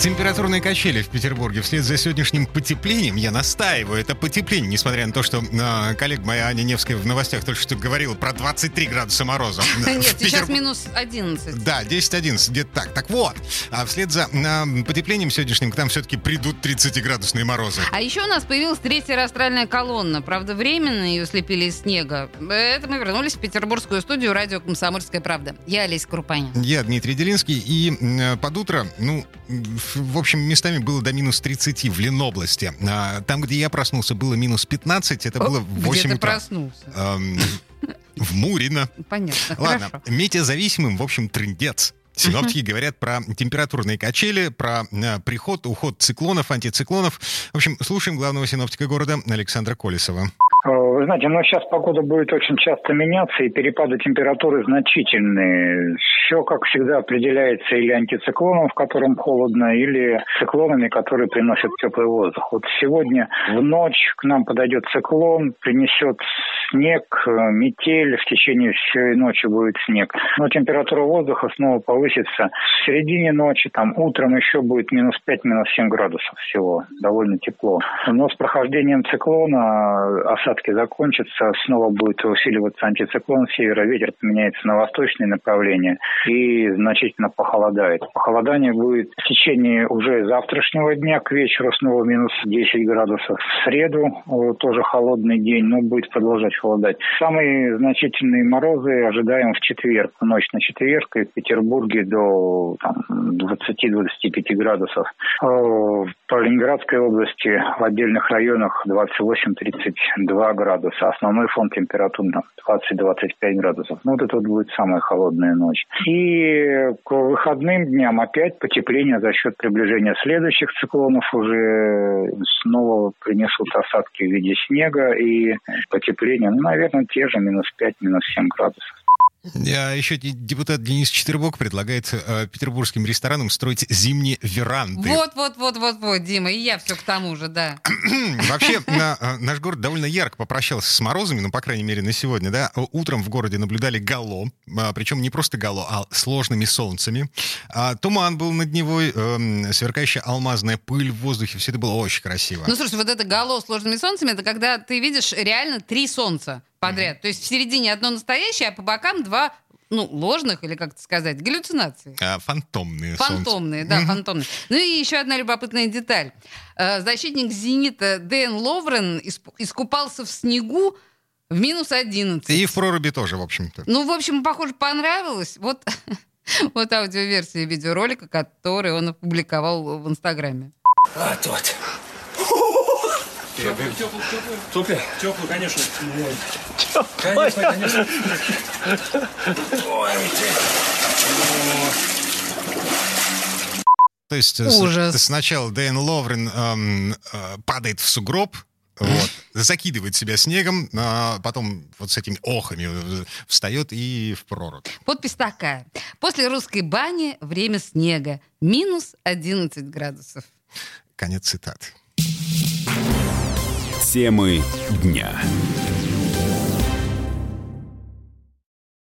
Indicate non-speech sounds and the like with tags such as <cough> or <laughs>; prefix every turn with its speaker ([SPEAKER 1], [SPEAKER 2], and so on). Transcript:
[SPEAKER 1] Температурные качели в Петербурге вслед за сегодняшним потеплением, я настаиваю, это потепление, несмотря на то, что э, коллега моя Аня Невская в новостях только что говорила про 23 градуса мороза. <laughs>
[SPEAKER 2] Нет, сейчас минус 11.
[SPEAKER 1] Да, 10-11, где-то так. Так вот, а вслед за э, потеплением сегодняшним к нам все-таки придут 30-градусные морозы.
[SPEAKER 2] А еще у нас появилась третья астральная колонна. Правда, временно ее слепили из снега. Это мы вернулись в петербургскую студию радио «Комсомольская правда». Я Олеся Крупанин.
[SPEAKER 1] Я Дмитрий Делинский, и э, под утро, ну, в, в общем, местами было до минус 30 в Ленобласти. А, там, где я проснулся, было минус 15, это было в 8
[SPEAKER 2] Где
[SPEAKER 1] утра.
[SPEAKER 2] проснулся?
[SPEAKER 1] Эм, в Мурино.
[SPEAKER 2] Понятно,
[SPEAKER 1] Ладно,
[SPEAKER 2] хорошо.
[SPEAKER 1] метеозависимым, в общем, трындец. Синоптики говорят про температурные качели, про э, приход, уход циклонов, антициклонов. В общем, слушаем главного синоптика города Александра Колесова.
[SPEAKER 3] Вы знаете, ну сейчас погода будет очень часто меняться, и перепады температуры значительные. Все, как всегда, определяется или антициклоном, в котором холодно, или циклонами, которые приносят теплый воздух. Вот сегодня в ночь к нам подойдет циклон, принесет снег, э, метель, в течение всей ночи будет снег. Но температура воздуха снова повысится. В середине ночи, там утром еще будет минус 5, минус 7 градусов всего. Довольно тепло. Но с прохождением циклона осадки закончатся, снова будет усиливаться антициклон севера, ветер поменяется на восточные направления и значительно похолодает. Похолодание будет в течение уже завтрашнего дня, к вечеру снова минус 10 градусов. В среду э, тоже холодный день, но будет продолжать холодать. Самые значительные морозы ожидаем в четверг, в ночь на четверг, и в Петербурге до там, 20-25 градусов. Э, По Ленинградской области в отдельных районах 28-32 градуса. Основной фон температур там 20-25 градусов. Ну, вот это вот будет самая холодная ночь. И к выходным дням опять потепление за счет приближения следующих циклонов уже снова принесут осадки в виде снега и потепление, наверное, те же минус 5, минус 7 градусов.
[SPEAKER 1] Еще де- депутат Денис Четвербок предлагает э, петербургским ресторанам строить зимние веранды.
[SPEAKER 2] Вот, вот, вот, вот, вот, Дима, и я все к тому же, да. <clears throat>
[SPEAKER 1] Вообще, на- э, наш город довольно ярко попрощался с морозами, ну, по крайней мере, на сегодня, да. Утром в городе наблюдали гало, а, причем не просто гало, а сложными солнцами. А, Туман был над Невой, эм, сверкающая алмазная пыль в воздухе, все это было очень красиво.
[SPEAKER 2] Ну, слушай, вот это гало сложными солнцами, это когда ты видишь реально три солнца подряд. То есть в середине одно настоящее, а по бокам два, ну, ложных, или как это сказать, галлюцинации.
[SPEAKER 1] А, фантомные.
[SPEAKER 2] Фантомные, да, фантомные. Ну и еще одна любопытная деталь. Э, Защитник «Зенита» Дэн Ловрен искупался в снегу в минус 11.
[SPEAKER 1] И в проруби тоже, в общем-то.
[SPEAKER 2] Ну, в общем, похоже, понравилось. Вот, <laughs> вот аудиоверсия видеоролика, который он опубликовал в Инстаграме.
[SPEAKER 4] А, тот. Теплый, теплый, теплый. Теплый, конечно. Конечно, конечно. Ой,
[SPEAKER 1] То есть э,
[SPEAKER 2] Ужас.
[SPEAKER 1] сначала Дэн Ловрен эм, э, падает в сугроб, вот, закидывает себя снегом, а потом вот с этими охами э, встает и в прорубь.
[SPEAKER 2] Подпись такая. После русской бани время снега. Минус 11 градусов.
[SPEAKER 1] Конец цитаты.
[SPEAKER 5] Темы дня.